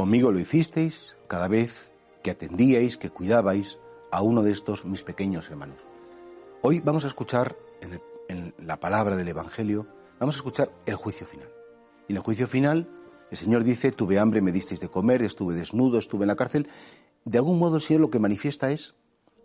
Conmigo lo hicisteis cada vez que atendíais, que cuidabais a uno de estos mis pequeños hermanos. Hoy vamos a escuchar en, la palabra del Evangelio, vamos a escuchar el juicio final. Y en el juicio final, el Señor dice, tuve hambre, me disteis de comer, estuve desnudo, estuve en la cárcel. De algún modo el Señor lo que manifiesta es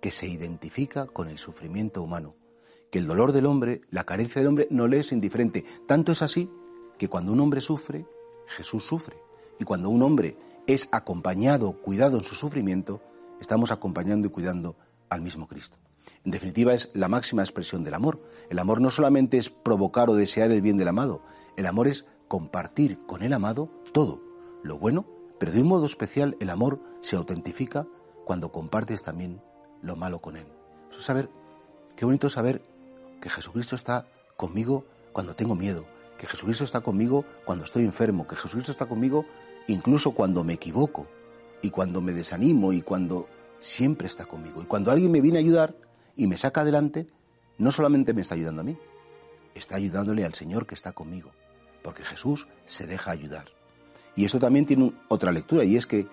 que se identifica con el sufrimiento humano, que el dolor del hombre, la carencia del hombre no le es indiferente. Tanto es así que cuando un hombre sufre, Jesús sufre. Y cuando un hombre es acompañado, cuidado en su sufrimiento, estamos acompañando y cuidando al mismo Cristo. En definitiva, es la máxima expresión del amor. El amor no solamente es provocar o desear el bien del amado, el amor es compartir con el amado todo, lo bueno, pero de un modo especial el amor se autentifica cuando compartes también lo malo con él. Eso es saber, qué bonito saber que Jesucristo está conmigo cuando tengo miedo, que Jesucristo está conmigo cuando estoy enfermo, que Jesucristo está conmigo incluso cuando me equivoco y cuando me desanimo y cuando siempre está conmigo. Y cuando alguien me viene a ayudar y me saca adelante, no solamente me está ayudando a mí, está ayudándole al Señor que está conmigo, porque Jesús se deja ayudar. Y esto también tiene otra lectura, y es que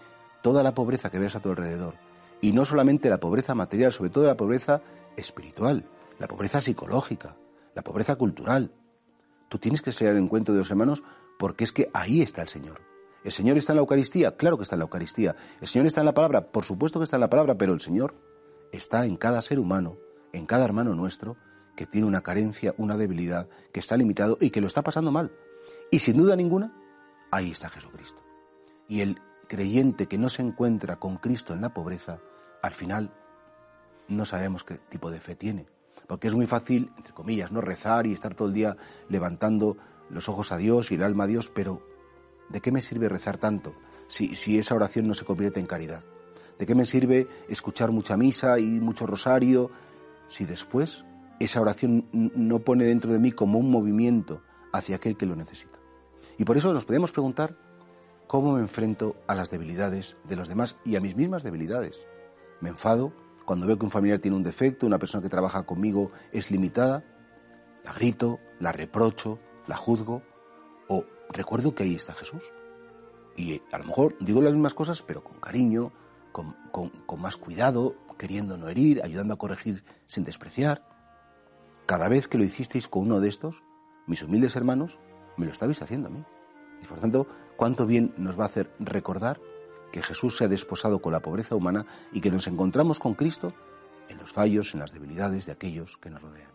toda la pobreza que ves a tu alrededor, y no solamente la pobreza material, sobre todo la pobreza espiritual, la pobreza psicológica, la pobreza cultural, tú tienes que ser el encuentro de los hermanos porque es que ahí está el Señor. ¿El Señor está en la Eucaristía? Claro que está en la Eucaristía. ¿El Señor está en la palabra? Por supuesto que está en la palabra, pero el Señor está en cada ser humano, en cada hermano nuestro, que tiene una carencia, una debilidad, que está limitado y que lo está pasando mal. Y sin duda ninguna, ahí está Jesucristo. Y el creyente que no se encuentra con Cristo en la pobreza, al final no sabemos qué tipo de fe tiene. Porque es muy fácil, entre comillas, no rezar y estar todo el día levantando los ojos a Dios y el alma a Dios, pero ¿de qué me sirve rezar tanto si, esa oración no se convierte en caridad? ¿De qué me sirve escuchar mucha misa y mucho rosario si después esa oración no pone dentro de mí como un movimiento hacia aquel que lo necesita? Y por eso nos podemos preguntar cómo me enfrento a las debilidades de los demás y a mis mismas debilidades. Me enfado cuando veo que un familiar tiene un defecto, una persona que trabaja conmigo es limitada, la grito, la reprocho, la juzgo, o recuerdo que ahí está Jesús. Y a lo mejor digo las mismas cosas, pero con cariño, con, con- con más cuidado, queriendo no herir, ayudando a corregir sin despreciar. Cada vez que lo hicisteis con uno de estos, mis humildes hermanos, me lo estabais haciendo a mí. Y por tanto, cuánto bien nos va a hacer recordar que Jesús se ha desposado con la pobreza humana y que nos encontramos con Cristo en los fallos, en las debilidades de aquellos que nos rodean.